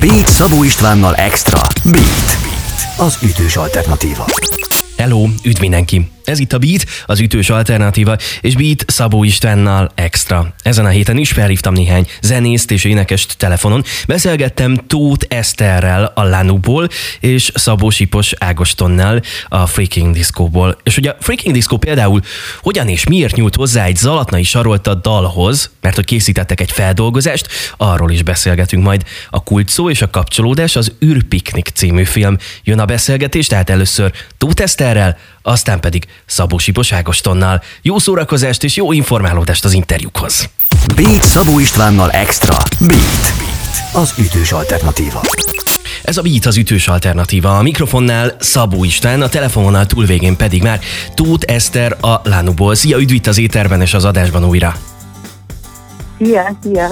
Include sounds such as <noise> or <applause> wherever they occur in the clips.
Beat Szabó Istvánnal Extra. Beat. Beat. Az ütős alternatíva. Hello, üdv mindenki! Ez itt a Beat, az ütős alternatíva, és Beat Szabó Istvánnal extra. Ezen a héten is felhívtam néhány zenészt és énekest telefonon. Beszélgettem Tóth Eszterrel a Lanuból, és Szabó Sipos Ágostonnal a Freaking Disco-ból. És ugye a Freaking Disco például hogyan és miért nyújt hozzá egy Zalatnai Sarolta dalhoz, mert hogy készítettek egy feldolgozást, arról is beszélgetünk majd. A kult szó és a kapcsolódás az űrpiknik című film jön a beszélgetés, tehát először Tóth Eszterrel, aztán pedig Szabó Sipos Ágostonnal. Jó szórakozást és jó informálódást az interjúkhoz. Beat Szabó Istvánnal Extra. Beat. Beat. Az ütős alternatíva. Ez a Beat az ütős alternatíva. A mikrofonnál Szabó István, a telefononál túlvégén pedig már Tóth Eszter a Lánuból. Szia, üdv itt az éterben és az adásban újra. Szia, szia.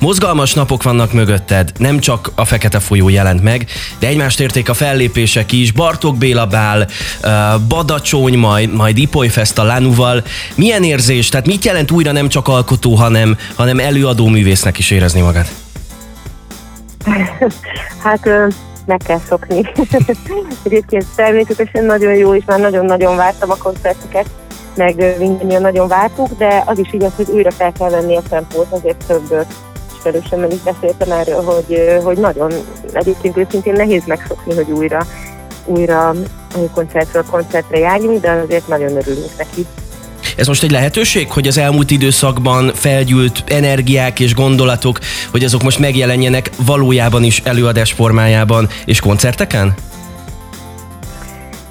Mozgalmas napok vannak mögötted, nem csak a Fekete folyó jelent meg, de egymást érték a fellépések is, Bartók Béla Bál, Badacsony, majd, majd Ipolyfest a Lánuval. Milyen érzés, tehát mit jelent újra nem csak alkotó, hanem, hanem előadó művésznek is érezni magad? Hát meg kell szokni. <laughs> Egyébként természetesen nagyon jó, és már nagyon-nagyon vártam a koncerteket, meg mindannyian nagyon vártuk, de az is igaz, hogy újra fel kell venni a tempót, azért több ismerősömmel is beszéltem erről, hogy, hogy nagyon egyébként őszintén nehéz megszokni, hogy újra, újra koncertről koncertre járjunk, de azért nagyon örülünk neki. Ez most egy lehetőség, hogy az elmúlt időszakban felgyűlt energiák és gondolatok, hogy azok most megjelenjenek valójában is előadás formájában és koncerteken?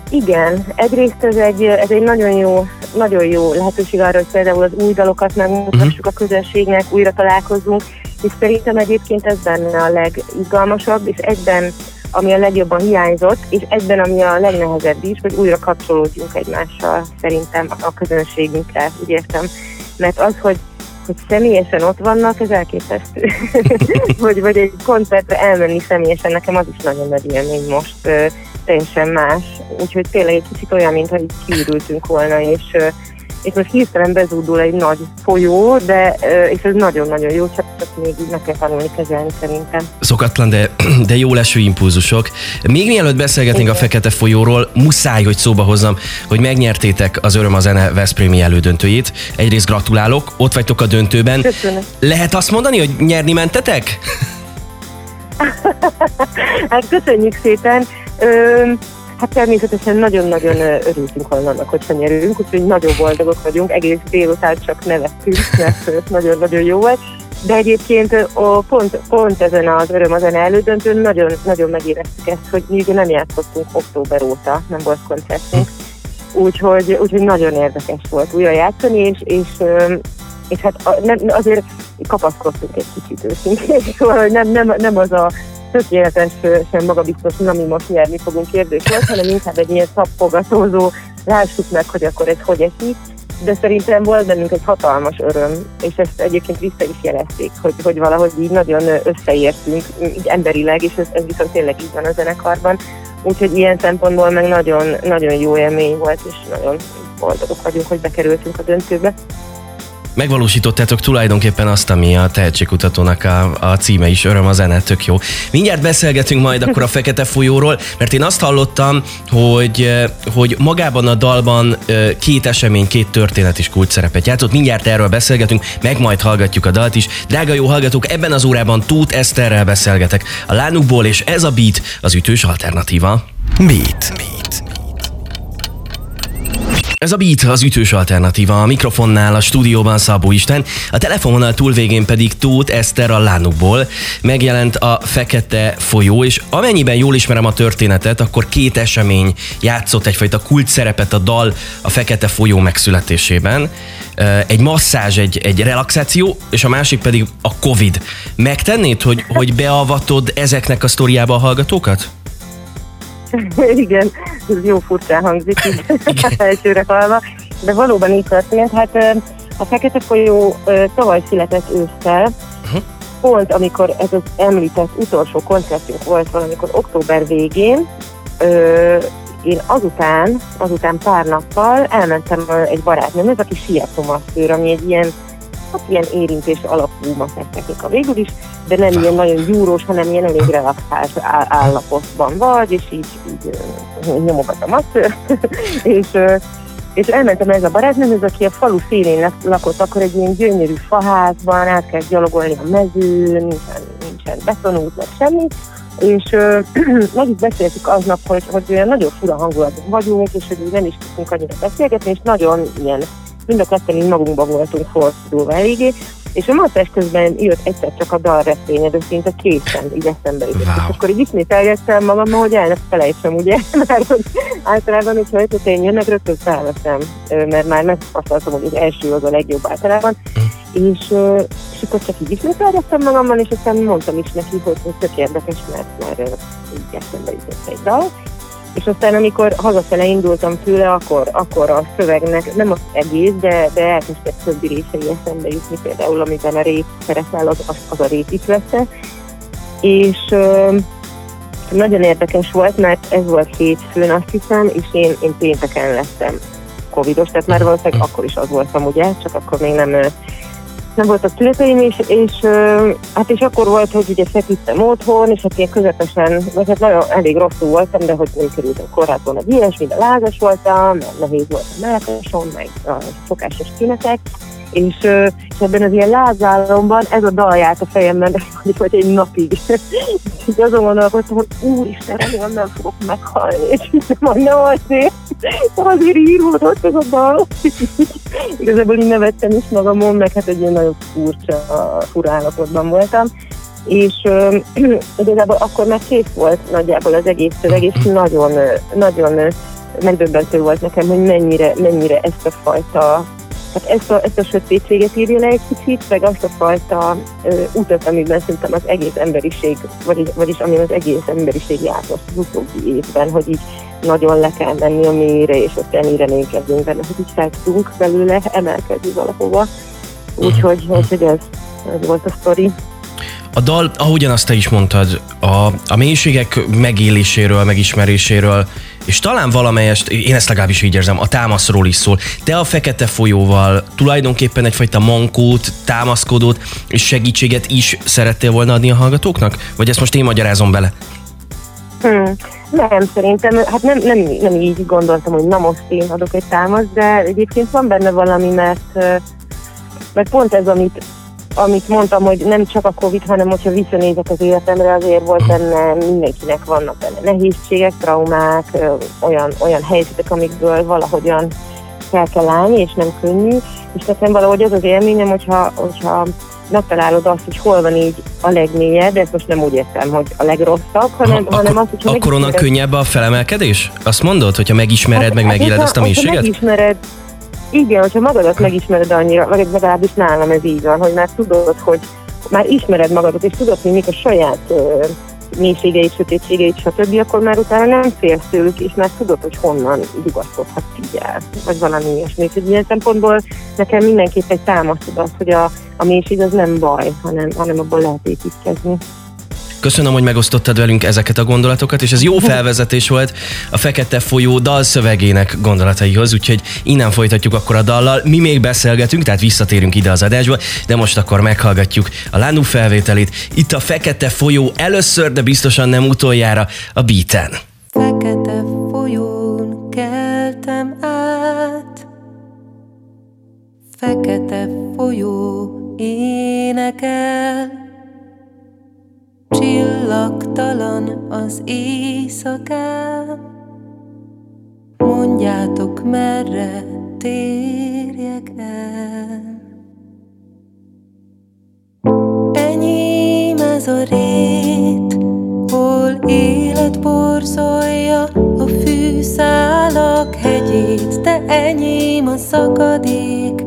Igen, egyrészt ez egy, ez egy nagyon jó, nagyon jó lehetőség arra, hogy például az új dalokat megmutassuk uh-huh. a közönségnek, újra találkozunk, és szerintem egyébként ez benne a legizgalmasabb, és egyben ami a legjobban hiányzott, és egyben ami a legnehezebb is, hogy újra kapcsolódjunk egymással szerintem a közönségünkre, úgy értem. Mert az, hogy hogy személyesen ott vannak, ez elképesztő. <laughs> vagy, vagy egy koncertre elmenni személyesen, nekem az is nagyon nagy élmény most, teljesen más. Úgyhogy tényleg egy kicsit olyan, mintha így kiürültünk volna, és és most hirtelen bezúdul egy nagy folyó, de, és ez nagyon-nagyon jó, csak, még így meg kell tanulni kezelni szerintem. Szokatlan, de, de jó leső impulzusok. Még mielőtt beszélgetnénk a Fekete folyóról, muszáj, hogy szóba hozzam, hogy megnyertétek az Öröm a Zene Veszprémi elődöntőjét. Egyrészt gratulálok, ott vagytok a döntőben. Köszönöm. Lehet azt mondani, hogy nyerni mentetek? <laughs> hát köszönjük szépen. Ö, Hát természetesen nagyon-nagyon örültünk volna annak, hogyha nyerünk, úgyhogy nagyon boldogok vagyunk, egész délután csak nevettünk, mert nagyon-nagyon jó volt. De egyébként a, pont, pont ezen az öröm az elődöntőn nagyon, nagyon megéreztük ezt, hogy mi ugye nem játszottunk október óta, nem volt koncertünk. Úgyhogy, úgyhogy nagyon érdekes volt újra játszani, és, és, és hát nem, azért kapaszkodtunk egy kicsit őszintén, <laughs> szóval nem, nem, nem az a tökéletesen magabiztos, ami most nyerni fogunk kérdés volt, hanem inkább egy ilyen szapfogatózó, lássuk meg, hogy akkor ez hogy esik, de szerintem volt bennünk egy hatalmas öröm, és ezt egyébként vissza is jelezték, hogy, hogy valahogy így nagyon összeértünk, így emberileg, és ez, ez viszont tényleg így van a zenekarban. Úgyhogy ilyen szempontból meg nagyon, nagyon jó élmény volt, és nagyon boldogok vagyunk, hogy bekerültünk a döntőbe megvalósítottátok tulajdonképpen azt, ami a tehetségkutatónak a, a címe is, öröm a zene, tök jó. Mindjárt beszélgetünk majd akkor a Fekete folyóról, mert én azt hallottam, hogy, hogy magában a dalban két esemény, két történet is kult szerepet játszott. Mindjárt erről beszélgetünk, meg majd hallgatjuk a dalt is. Drága jó hallgatók, ebben az órában Tóth Eszterrel beszélgetek a Lánukból, és ez a beat az ütős alternatíva. Beat. beat. Ez a Beat az ütős alternatíva, a mikrofonnál a stúdióban Szabó Isten, a telefononál túlvégén pedig Tóth Eszter a Lánukból. Megjelent a Fekete folyó, és amennyiben jól ismerem a történetet, akkor két esemény játszott egyfajta kult szerepet a dal a Fekete folyó megszületésében. Egy masszázs, egy, egy relaxáció, és a másik pedig a Covid. Megtennéd, hogy, hogy beavatod ezeknek a sztoriába a hallgatókat? <laughs> Igen, ez jó furcsán hangzik így <laughs> elsőre halva, de valóban így történt. Hát a Fekete folyó tavaly született ősszel, uh-huh. pont amikor ez az említett utolsó koncertünk volt valamikor október végén, én azután, azután pár nappal elmentem egy barátnőmhez, aki sietó ami egy ilyen hát ilyen érintés alapú masszázs technika végül is, de nem ilyen nagyon gyúrós, hanem ilyen elég relaxált állapotban vagy, és így, így nyomogatom azt, <laughs> és és elmentem ez a barátnőmhöz, aki a falu szélén lakott, akkor egy ilyen gyönyörű faházban, át kell gyalogolni a mezőn, nincsen, nincsen betonút, meg semmi, és ö, <clears throat> meg is beszéltük aznap, hogy, hogy olyan nagyon fura hangulatban vagyunk, és hogy nem is tudunk annyira beszélgetni, és nagyon ilyen, mind a ketten így magunkba voltunk fordulva eléggé, és a masszás közben jött egyszer csak a dal de szinte készen így eszembe jutott. Wow. És akkor így ismét eljöttem magam, hogy el ne felejtsem, ugye, <laughs> mert hogy általában, hogyha ötötén jönnek, rögtön felveszem, mert már megtapasztaltam, hogy az első az a legjobb általában. Mm. És, és akkor csak így ismét eljöttem magammal, és aztán mondtam is neki, hogy tök érdekes, mert már így eszembe jutott egy dal. És aztán, amikor hazafele indultam tőle, akkor, akkor a szövegnek, nem az egész, de, de elkezdtek többi részei eszembe jutni, például amiben a rét szerepel, az, az, az a rét is vette. És ö, nagyon érdekes volt, mert ez volt hétfőn, azt hiszem, és én, én pénteken lettem covidos, tehát már valószínűleg akkor is az voltam, ugye, csak akkor még nem nem voltak tüneteim, és, és hát és akkor volt, hogy ugye feküdtem otthon, és hát ilyen közepesen, vagy hát nagyon elég rosszul voltam, de hogy nem kerültem korlátban egy ilyesmi, de lázas voltam, mert nehéz volt a melkason, meg a szokásos tünetek, és, és ebben az ilyen lázálomban ez a dal járt a fejemben, <laughs> hogy egy napig. <laughs> és azon gondolkodtam, hogy úristen, remélem nem fogok meghalni, <laughs> és nem, nem azért, azért íródott ez a dal. Igazából így nevettem is magamon, meg hát egy ilyen nagyon furcsa, fura állapotban voltam és uh, <clears throat> igazából akkor már kész volt nagyjából az egész szöveg, és nagyon, nagyon megdöbbentő volt nekem, hogy mennyire, mennyire ezt a fajta Hát ezt a, ezt a sötétséget írja le egy kicsit, meg azt a fajta ö, utat, amiben szerintem az egész emberiség, vagy, vagyis ami az egész emberiség járt az utóbbi évben, hogy így nagyon le kell menni a mélyre, és ott reménykedjünk benne, hogy így fel tudunk belőle emelkedni valahova. Úgyhogy, uh-huh. ez, ez volt a sztori. A dal, ahogyan azt te is mondtad, a, a mélységek megéléséről, megismeréséről, és talán valamelyest, én ezt legalábbis így érzem, a támaszról is szól. Te a fekete folyóval tulajdonképpen egyfajta mankót, támaszkodót és segítséget is szerettél volna adni a hallgatóknak? Vagy ezt most én magyarázom bele? Hmm. Nem, szerintem, hát nem, nem, nem így gondoltam, hogy na most én adok egy támaszt, de egyébként van benne valami, mert, mert pont ez, amit amit mondtam, hogy nem csak a Covid, hanem hogyha visszanézek az életemre, azért volt benne, mindenkinek vannak benne nehézségek, traumák, olyan, olyan helyzetek, amikből valahogyan fel kell állni, és nem könnyű. És nekem valahogy az az élményem, hogyha, hogyha megtalálod azt, hogy hol van így a legmélyebb, de ezt most nem úgy értem, hogy a legrosszabb, hanem, ha, hanem azt, hogy... Akkor onnan könnyebb a felemelkedés? Azt mondod, hogyha megismered, hát, meg hát, megéled ezt a mélységet? megismered, igen, hogyha magadat megismered annyira, vagy legalábbis nálam ez így van, hogy már tudod, hogy már ismered magadat, és tudod, hogy mik a saját uh, mélységeit, sötétségeit, stb., akkor már utána nem félsz tőlük, és már tudod, hogy honnan nyugodhatsz így el, vagy valami ilyesmi. Úgyhogy ilyen szempontból nekem mindenképp egy támasztod az, hogy a, a mélység az nem baj, hanem, hanem abból lehet építkezni. Köszönöm, hogy megosztottad velünk ezeket a gondolatokat, és ez jó felvezetés volt a Fekete Folyó dalszövegének gondolataihoz, úgyhogy innen folytatjuk akkor a dallal. Mi még beszélgetünk, tehát visszatérünk ide az adásba, de most akkor meghallgatjuk a Lánú felvételét. Itt a Fekete Folyó először, de biztosan nem utoljára a beaten. Fekete folyón keltem át, Fekete folyó énekel, Csillagtalan az éjszakám, mondjátok merre térjek el. Enyém ez a rét, hol élet borzolja a fűszálak hegyét, de enyém a szakadék,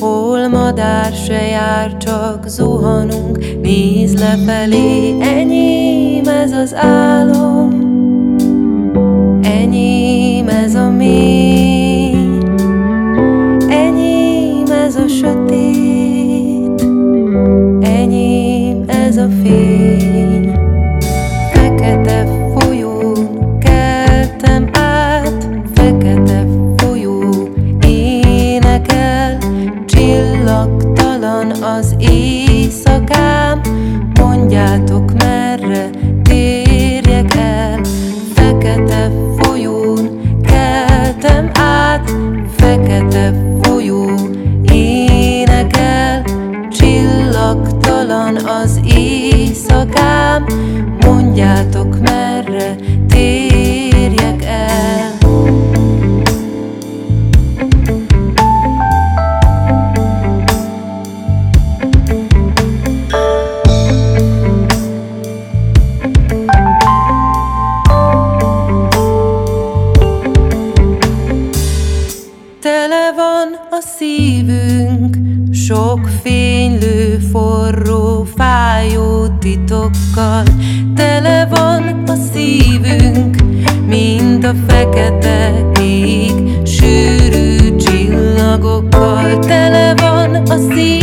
Hol madár se jár, csak zuhanunk, néz lefelé, enyém ez az álom, sok fénylő, forró, fájó titokkal. Tele van a szívünk, mint a fekete ég, sűrű csillagokkal. Tele van a szívünk,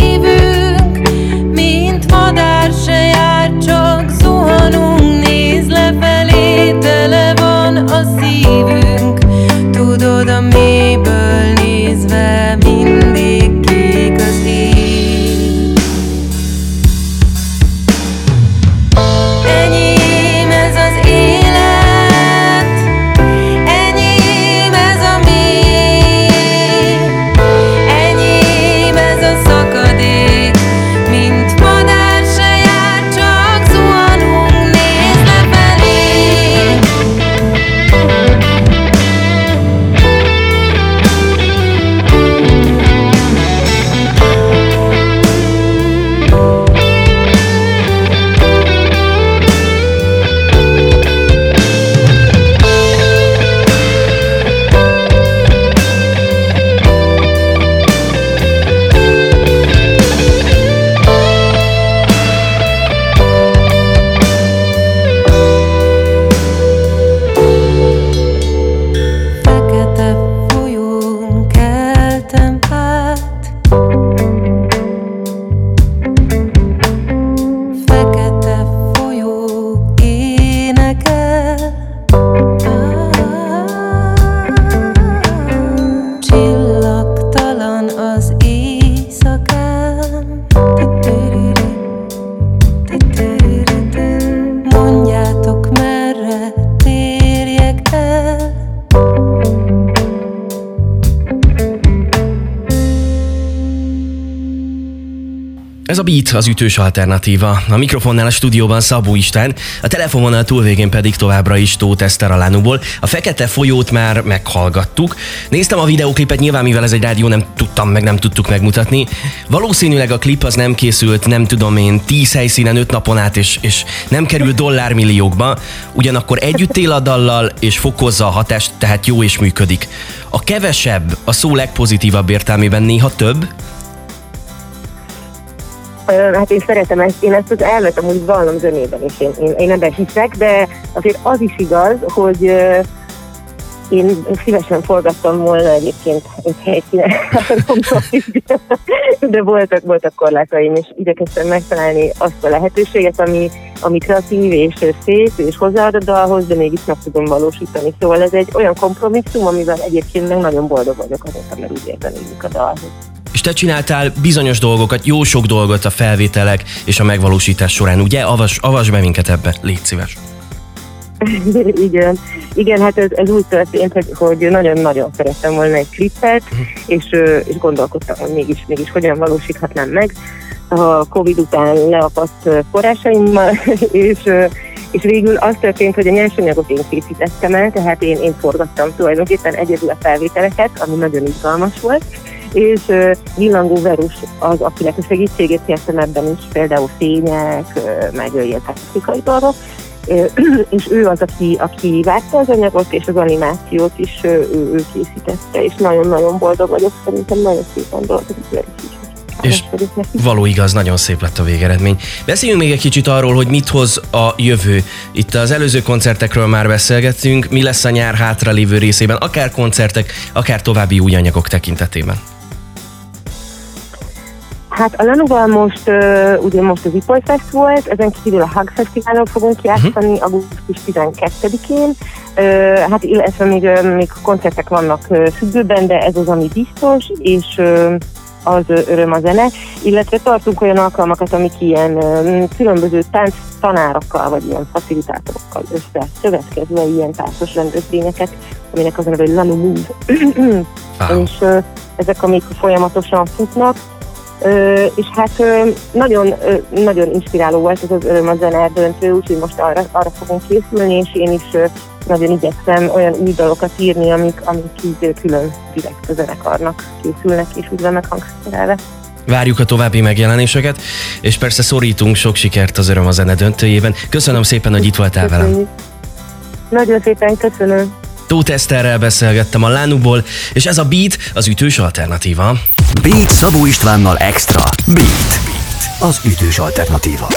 Ez a Beat az ütős alternatíva. A mikrofonnál a stúdióban Szabó István, a telefononál túlvégén pedig továbbra is Tóth Eszter a Lánuból. A Fekete folyót már meghallgattuk. Néztem a videóklipet, nyilván mivel ez egy rádió, nem tudtam meg, nem tudtuk megmutatni. Valószínűleg a klip az nem készült, nem tudom én, tíz helyszínen, öt napon át, és, és nem kerül dollármilliókba. Ugyanakkor együtt él a dallal, és fokozza a hatást, tehát jó és működik. A kevesebb, a szó legpozitívabb értelmében néha több, Hát én szeretem ezt, én ezt az elvet amúgy vallom zönében is, én, én, én ebben hiszek, de azért az is igaz, hogy én szívesen forgattam volna egyébként egy helyszínen, <laughs> de voltak, voltak korlátaim, és igyekeztem megtalálni azt a lehetőséget, ami, ami kreatív és szép, és hozzáad a de mégis meg tudom valósítani. Szóval ez egy olyan kompromisszum, amivel egyébként meg nagyon boldog vagyok azóta, mert úgy értenék a dalhoz. És te csináltál bizonyos dolgokat, jó sok dolgot a felvételek és a megvalósítás során, ugye? Avas, avas be minket ebbe, légy szíves. <laughs> igen, igen, hát ez, ez úgy történt, hogy, hogy nagyon-nagyon szerettem volna egy klippet, és, ö, és gondolkodtam, hogy mégis, mégis hogyan valósíthatnám meg a Covid után leapadt forrásaimmal, <laughs> és, és végül az történt, hogy a nyersanyagot én készítettem el, tehát én, én forgattam tulajdonképpen egyedül a felvételeket, ami nagyon izgalmas volt, és Villangó Verus az, akinek a segítségét kértem ebben is, például fények, meg ilyen technikai dolgok, <clears throat> és ő az, aki, aki vágta az anyagot, és az animációt is ő, ő készítette, és nagyon-nagyon boldog vagyok, szerintem nagyon szépen dolgozik vele is. És való igaz, nagyon szép lett a végeredmény. Beszéljünk még egy kicsit arról, hogy mit hoz a jövő. Itt az előző koncertekről már beszélgettünk, mi lesz a nyár hátralévő részében, akár koncertek, akár további új anyagok tekintetében. Hát a Lanuval most, uh, ugye most az Ipoly Fest volt, ezen kívül a Hug Fesztiválon fogunk játszani uh-huh. augusztus 12-én, uh, hát illetve még, uh, még koncertek vannak uh, függőben, de ez az, ami biztos, és uh, az öröm a zene, illetve tartunk olyan alkalmakat, amik ilyen különböző tánc tanárokkal, vagy ilyen facilitátorokkal összeszövetkezve ilyen táncos rendezvényeket, aminek az a neve, hogy Lanu Move. <clears throat> És uh, ezek, amik folyamatosan futnak, Ö, és hát ö, nagyon, ö, nagyon inspiráló volt ez az Öröm a döntő, úgyhogy most arra, arra fogunk készülni, és én is ö, nagyon igyekszem olyan új dalokat írni, amik, amik így külön direkt a zenekarnak készülnek, és úgy vannak hangszerelve. Várjuk a további megjelenéseket, és persze szorítunk sok sikert az Öröm a zene döntőjében. Köszönöm szépen, hogy itt voltál velem. Köszönjük. Nagyon szépen köszönöm. Tóth Eszterrel beszélgettem a Lánukból, és ez a Beat az ütős alternatíva. Beat Szabó Istvánnal Extra. Beat. Az ütős alternatíva.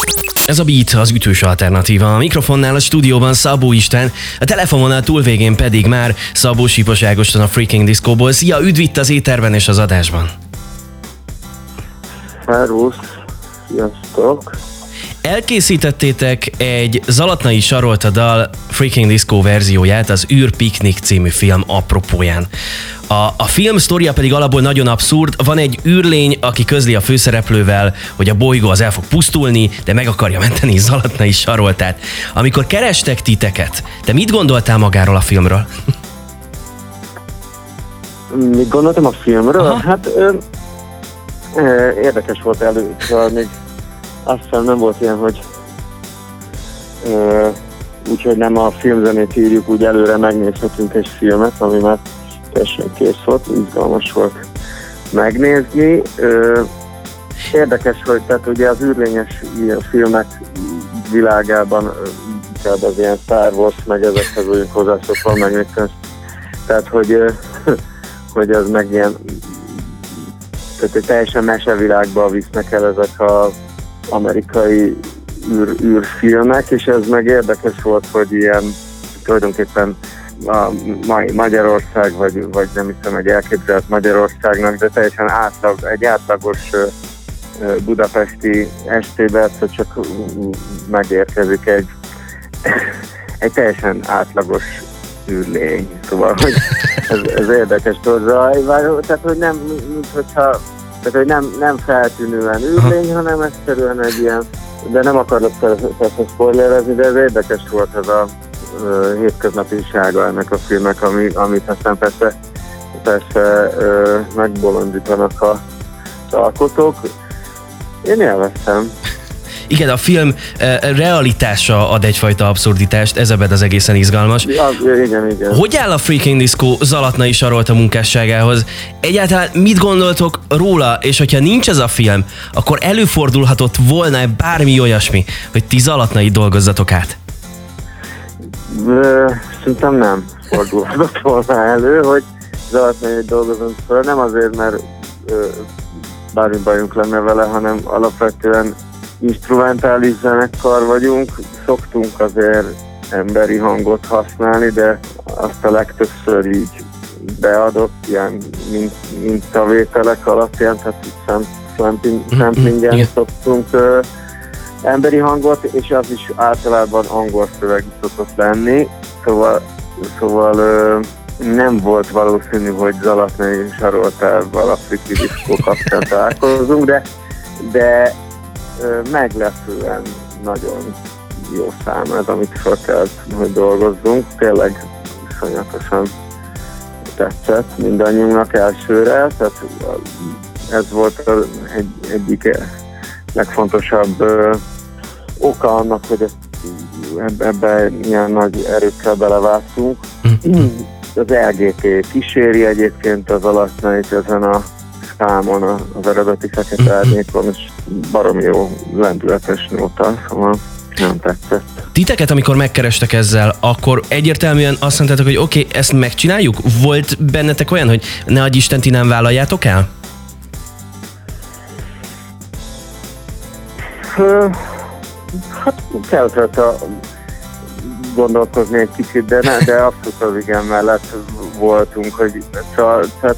Ez a Beat az ütős alternatíva. A mikrofonnál a stúdióban Szabó István, a telefonon a túlvégén pedig már Szabó Sipos Ágoston a Freaking Discoból. Szia, üdv itt az éterben és az adásban. Szervusz, sziasztok! Elkészítettétek egy Zalatnai Sarolta dal Freaking Disco verzióját az űr Piknik című film apropóján. A, a film sztoria pedig alapból nagyon abszurd. Van egy űrlény, aki közli a főszereplővel, hogy a bolygó az el fog pusztulni, de meg akarja menteni <laughs> Zalatnai Saroltát. Amikor kerestek titeket, te mit gondoltál magáról a filmről? Mit gondoltam a filmről? Aha. Hát ö, ö, érdekes volt elő, szóval még azt hiszem nem volt ilyen, hogy úgyhogy nem a filmzenét írjuk, úgy előre megnézhetünk egy filmet, ami már teljesen kész volt, izgalmas volt megnézni. Ö, érdekes, hogy tehát ugye az űrlényes filmek világában inkább az ilyen Star Wars, meg ezekhez vagyunk hozzászokva, meg még tehát, hogy, <laughs> hogy az meg ilyen tehát teljesen mesevilágba visznek el ezek a amerikai űr, űrfilmek, és ez meg érdekes volt, hogy ilyen tulajdonképpen a Magyarország, vagy, vagy nem hiszem egy elképzelt Magyarországnak, de teljesen átlag, egy átlagos budapesti estébe egyszer csak megérkezik egy, <laughs> egy teljesen átlagos űrlény. Szóval, hogy ez, ez érdekes hozzá. Tehát, hogy nem, mint hogyha tehát, hogy nem, nem feltűnően űrlény, hanem egyszerűen egy ilyen, de nem akarok persze spoilerezni, de ez érdekes volt ez a ö, hétköznapisága ennek a filmnek, ami, amit aztán persze, persze ö, megbolondítanak a az alkotók. Én élveztem. Igen, a film eh, realitása ad egyfajta abszurditást, ez ebben az egészen izgalmas. Ja, igen, igen. Hogy áll a Freaking Disco Zalatnai Sarolta munkásságához? Egyáltalán mit gondoltok róla, és hogyha nincs ez a film, akkor előfordulhatott volna bármi olyasmi, hogy ti Zalatnai dolgozzatok át? Szerintem nem fordulhatott <laughs> volna elő, hogy Zalatnai dolgozunk fel. Nem azért, mert bármi bajunk lenne vele, hanem alapvetően instrumentális zenekar vagyunk. Szoktunk azért emberi hangot használni, de azt a legtöbbször így beadott ilyen mint, mintavételek alapján, tehát így samplingen igen. szoktunk ö, emberi hangot, és az is általában angol szöveg szokott lenni, szóval, szóval ö, nem volt valószínű, hogy Zalatnai Saroltával a Friki Diszkó kapcsán találkozunk, de, de meglepően nagyon jó szám ez, amit fel kellett, hogy dolgozzunk. Tényleg iszonyatosan tetszett mindannyiunknak elsőre, tehát ez volt az egy, egyik legfontosabb ö, oka annak, hogy ezt ebbe, ebbe ilyen nagy erőkkel belevágtunk. Az LGT kíséri egyébként az alatnait ezen a számon az eredeti fekete árnyékon, és barom jó lendületes nóta, szóval nem tetszett. Titeket, amikor megkerestek ezzel, akkor egyértelműen azt mondtátok, hogy oké, okay, ezt megcsináljuk? Volt bennetek olyan, hogy ne adj Isten, ti nem vállaljátok el? Hát kellett rajta gondolkozni egy kicsit, de, ne, de abszolút az igen mellett voltunk, hogy szóval, tehát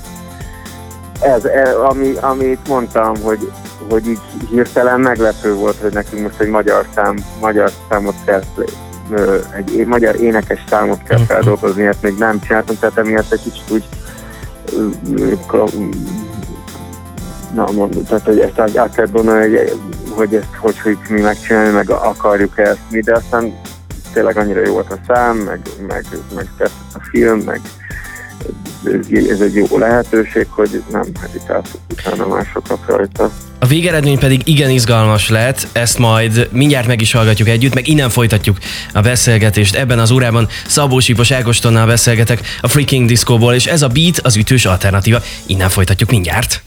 ez, ez ami, amit mondtam, hogy, hogy így hirtelen meglepő volt, hogy nekünk most egy magyar, szám, magyar számot kell, egy magyar énekes számot kell feldolgozni, ezt még nem csináltunk, tehát emiatt egy kicsit úgy na, mondom, tehát hogy ezt át- át kell gondolni, hogy, hogy ezt hogy fogjuk mi megcsinálni, meg akarjuk ezt mi, de aztán tényleg annyira jó volt a szám, meg, meg, meg tetszett a film, meg ez egy jó lehetőség, hogy nem hezitáltuk utána másokra rajta. A végeredmény pedig igen izgalmas lett, ezt majd mindjárt meg is hallgatjuk együtt, meg innen folytatjuk a beszélgetést. Ebben az órában Szabó Sipos Ágostonnal beszélgetek a Freaking Discoból, és ez a Beat az ütős alternatíva. Innen folytatjuk mindjárt.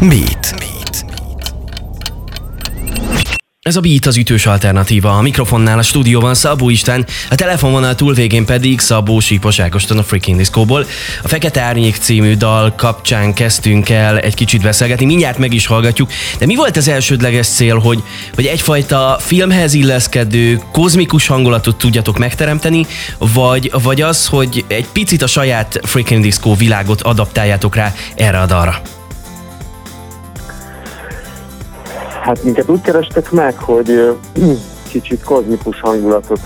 Beat. Beat. Ez a Beat az ütős alternatíva. A mikrofonnál a stúdióban Szabó István, a telefonvonal túlvégén pedig Szabó Sípos Ágoston a Freaking Disco-ból. A Fekete Árnyék című dal kapcsán kezdtünk el egy kicsit beszélgetni, mindjárt meg is hallgatjuk. De mi volt az elsődleges cél, hogy, hogy egyfajta filmhez illeszkedő, kozmikus hangulatot tudjatok megteremteni, vagy, vagy az, hogy egy picit a saját Freaking Disco világot adaptáljátok rá erre a dalra? Hát minket úgy kerestek meg, hogy <clears throat> kicsit kozmikus hangulatot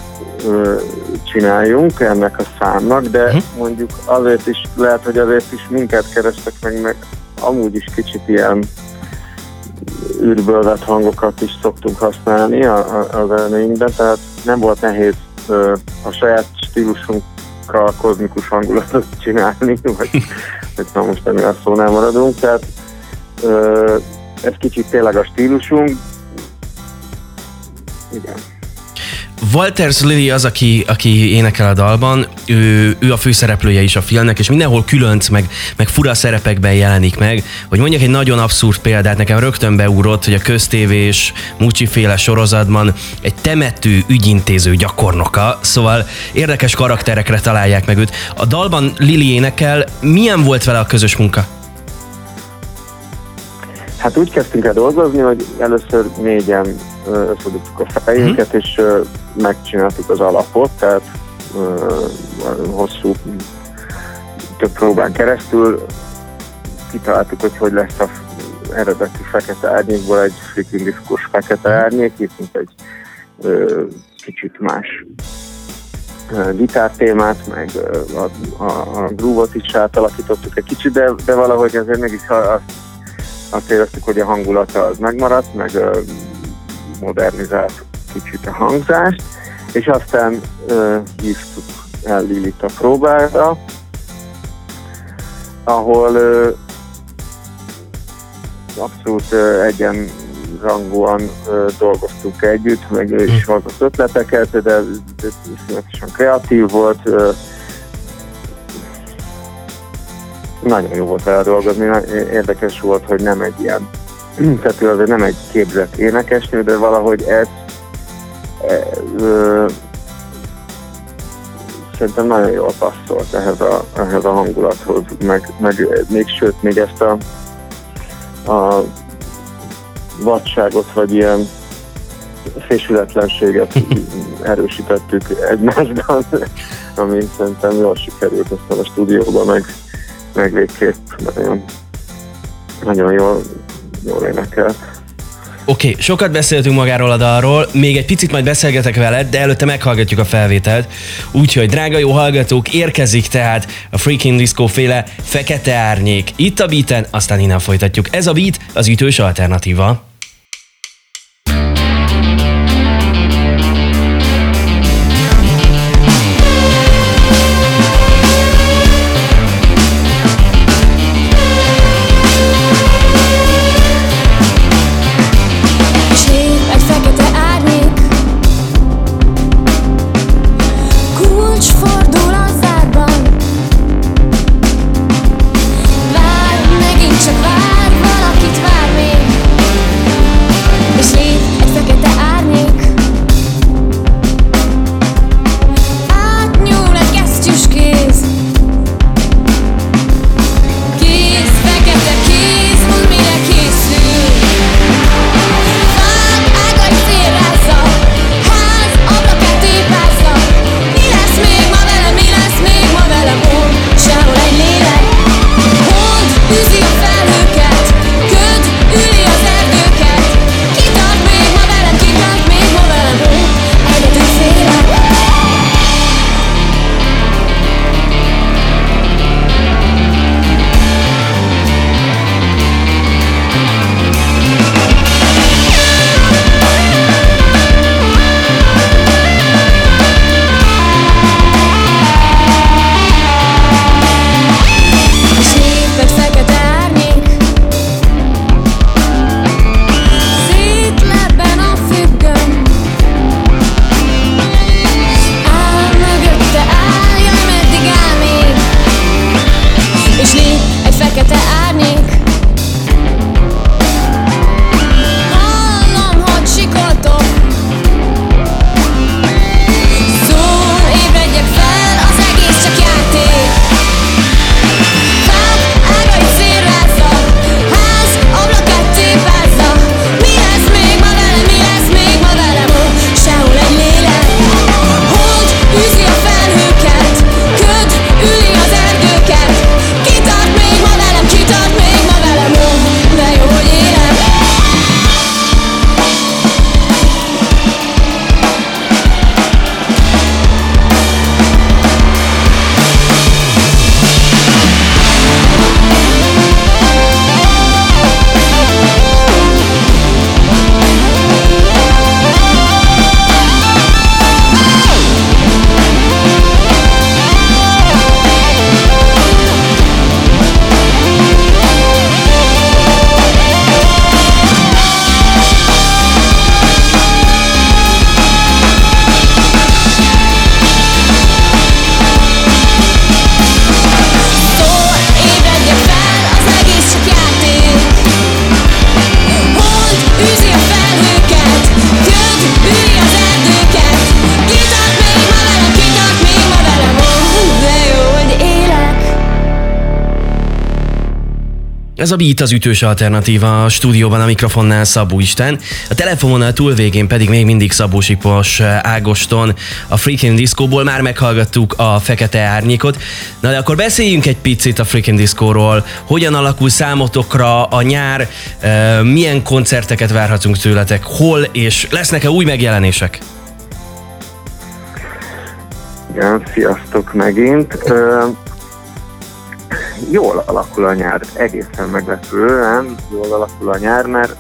csináljunk ennek a számnak, de Mhm. mondjuk azért is, lehet, hogy azért is minket kerestek meg, meg amúgy is kicsit ilyen űrből vett hangokat is szoktunk használni a, a, az elméinkben, tehát nem volt nehéz ö, a saját stílusunkkal kozmikus hangulatot csinálni, <laughs> vagy hogy na most ennél a szónál maradunk, tehát ö, ez kicsit tényleg a stílusunk. Igen. Walters Lily az, aki, aki énekel a dalban, ő, ő a főszereplője is a filmnek, és mindenhol különc, meg, meg fura szerepekben jelenik meg. Hogy mondjak egy nagyon abszurd példát, nekem rögtön beugrott, hogy a köztévés Mucsi féle sorozatban egy temető ügyintéző gyakornoka, szóval érdekes karakterekre találják meg őt. A dalban Lili énekel, milyen volt vele a közös munka? Hát úgy kezdtünk el dolgozni, hogy először négyen összedugtuk a fejünket, és ö, megcsináltuk az alapot, tehát hosszú, több próbán keresztül kitaláltuk, hogy hogy lesz a eredeti fekete árnyékból egy freaking diszkos fekete árnyék, írtunk egy ö, kicsit más gitártémát, meg a, a, a groove-ot is átalakítottuk egy kicsit, de, de valahogy azért mégis azt azt éreztük, hogy a hangulata az megmaradt, meg modernizált kicsit a hangzást, és aztán hívtuk el Lilit a próbára, ahol abszolút ö, egyenrangúan ö, dolgoztunk együtt, meg ő is hozott ötleteket, de, de iszonyatosan kreatív volt, nagyon jó volt vele dolgozni, érdekes volt, hogy nem egy ilyen, <clears throat> tehát ő azért nem egy képzett énekesnő, de valahogy ez e, ö, szerintem nagyon jól passzolt ehhez a, ehhez a hangulathoz, meg, meg még sőt, még ezt a, a vadságot, vagy ilyen fésületlenséget <laughs> erősítettük egymásban, <laughs> ami szerintem jól sikerült aztán a stúdióban, meg, meg végképp nagyon, nagyon jól, jól énekelt. Oké, okay, sokat beszéltünk magáról a dalról, még egy picit majd beszélgetek veled, de előtte meghallgatjuk a felvételt. Úgyhogy, drága jó hallgatók, érkezik tehát a Freaking Disco féle Fekete Árnyék. Itt a beaten, aztán innen folytatjuk. Ez a beat az ütős alternatíva. Ez a Beat az ütős alternatíva a stúdióban a mikrofonnál Szabó Isten, a telefononál túlvégén pedig még mindig Szabó Sipos Ágoston a Freaking Discoból már meghallgattuk a Fekete Árnyékot. Na de akkor beszéljünk egy picit a Freaking Discoról, hogyan alakul számotokra a nyár, eh, milyen koncerteket várhatunk tőletek, hol és lesznek-e új megjelenések? Igen, sziasztok megint. Jól alakul a nyár, egészen meglepően jól alakul a nyár, mert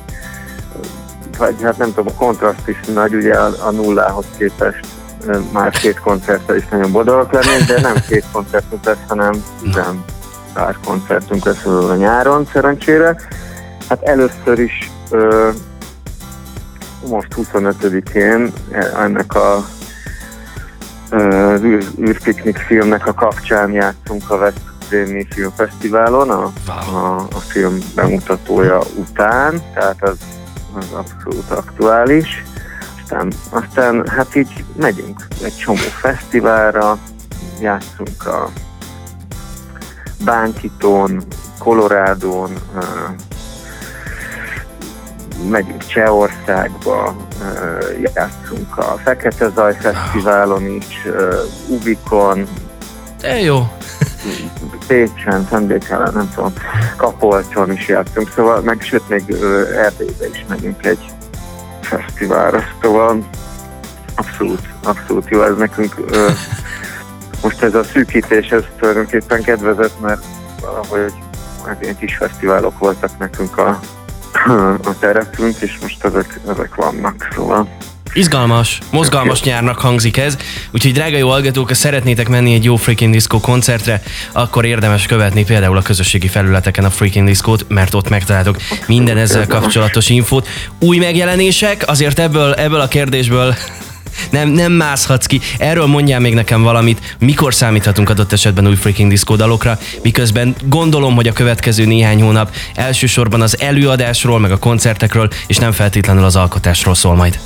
vagy hát nem tudom, a kontraszt is nagy, ugye a, a nullához képest már két koncerttel is nagyon boldogak lennénk, de nem két koncertünk lesz, hanem nem pár koncertünk lesz a nyáron szerencsére. Hát először is ö, most 25-én ennek a az űr, űrpiknik filmnek a kapcsán játszunk a Veszprémi Filmfesztiválon, a, a, a film bemutatója után, tehát az, az abszolút aktuális. Aztán, aztán hát így megyünk egy csomó fesztiválra, játszunk a Bánkitón, Kolorádón, megyünk Csehországba, játszunk a Fekete Zaj Fesztiválon is, Ubikon, De jó. Pécsen, Szentbékelen, nem tudom, Kapolcson is játszunk, szóval meg sőt még Erdélybe is megyünk egy fesztiválra, szóval abszolút, abszolút jó ez nekünk. Ö, <laughs> most ez a szűkítés, ez tulajdonképpen kedvezett, mert valahogy hát ilyen kis fesztiválok voltak nekünk a, <clears throat> a terepünk, és most ezek, ezek vannak, szóval Izgalmas, mozgalmas nyárnak hangzik ez, úgyhogy drága jó hallgatók, ha szeretnétek menni egy jó Freaking Disco koncertre, akkor érdemes követni például a közösségi felületeken a Freaking Disco-t, mert ott megtaláltok minden ezzel kapcsolatos infót. Új megjelenések, azért ebből, ebből a kérdésből <laughs> nem, nem mászhatsz ki. Erről mondjál még nekem valamit, mikor számíthatunk adott esetben új Freaking Disco dalokra, miközben gondolom, hogy a következő néhány hónap elsősorban az előadásról, meg a koncertekről, és nem feltétlenül az alkotásról szól majd.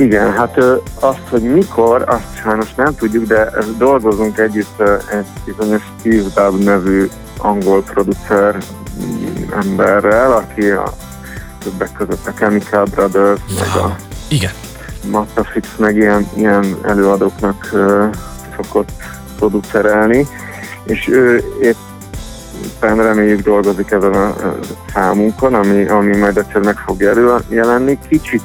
Igen, hát azt, hogy mikor, azt sajnos nem tudjuk, de dolgozunk együtt egy bizonyos Steve Dubb nevű angol producer emberrel, aki a többek között a Chemical Brothers, meg a Igen. Matafix, meg ilyen, ilyen előadóknak szokott producerelni, és ő éppen reméljük dolgozik ezen a számunkon, ami, ami majd egyszer meg fog előjelenni. Kicsit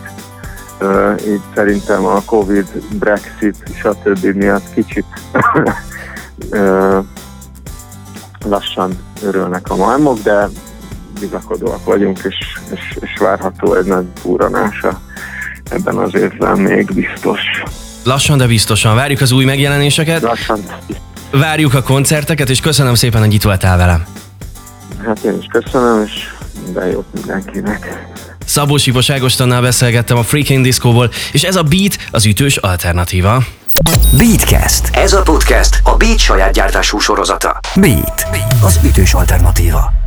így szerintem a Covid, Brexit, stb. miatt kicsit <laughs> lassan örülnek a malmok, de bizakodóak vagyunk, és, és, és várható egy nagy fúranása ebben az évben még biztos. Lassan, de biztosan. Várjuk az új megjelenéseket, Lassan, várjuk a koncerteket, és köszönöm szépen, hogy itt voltál velem. hát én is köszönöm, és minden jót mindenkinek. Szabó Sipos Ágostonnal beszélgettem a Freaking Discoból, és ez a Beat az ütős alternatíva. Beatcast. Ez a podcast a Beat saját gyártású sorozata. Beat. Az ütős alternatíva.